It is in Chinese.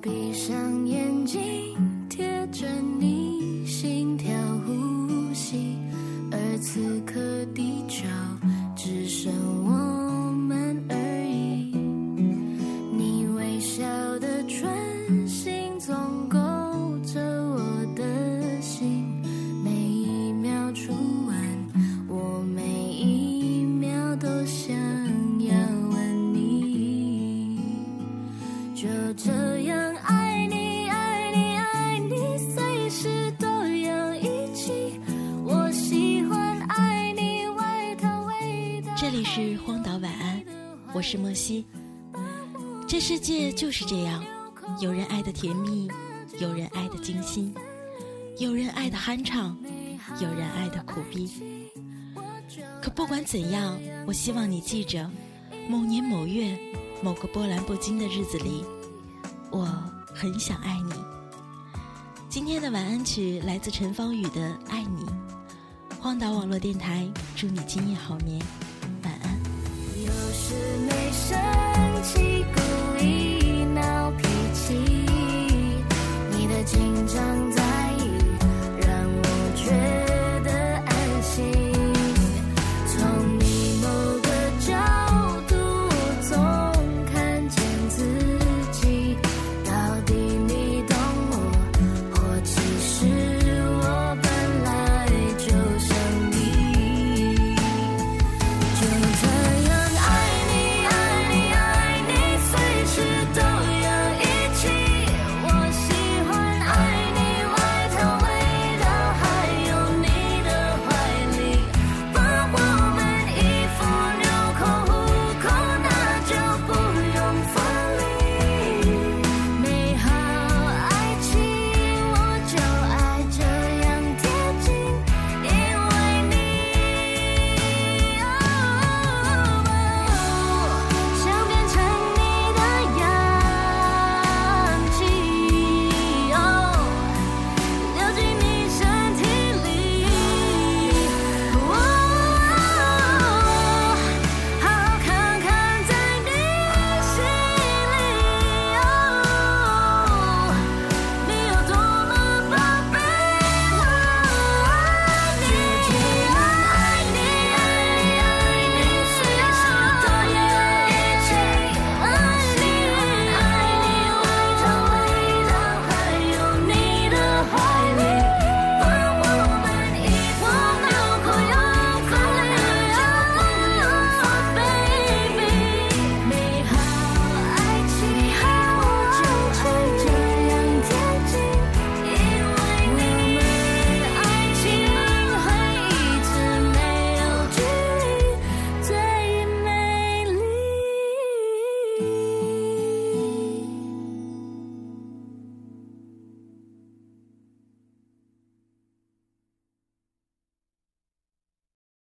闭上眼睛贴着你心跳呼吸而此刻地球只剩我。这里是荒岛晚安，我是莫西。这世界就是这样，有人爱的甜蜜，有人爱的精心，有人爱的酣畅，有人爱的苦逼。可不管怎样，我希望你记着，某年某月某个波澜不惊的日子里，我很想爱你。今天的晚安曲来自陈芳语的《爱你》。荒岛网络电台，祝你今夜好眠，是没什么。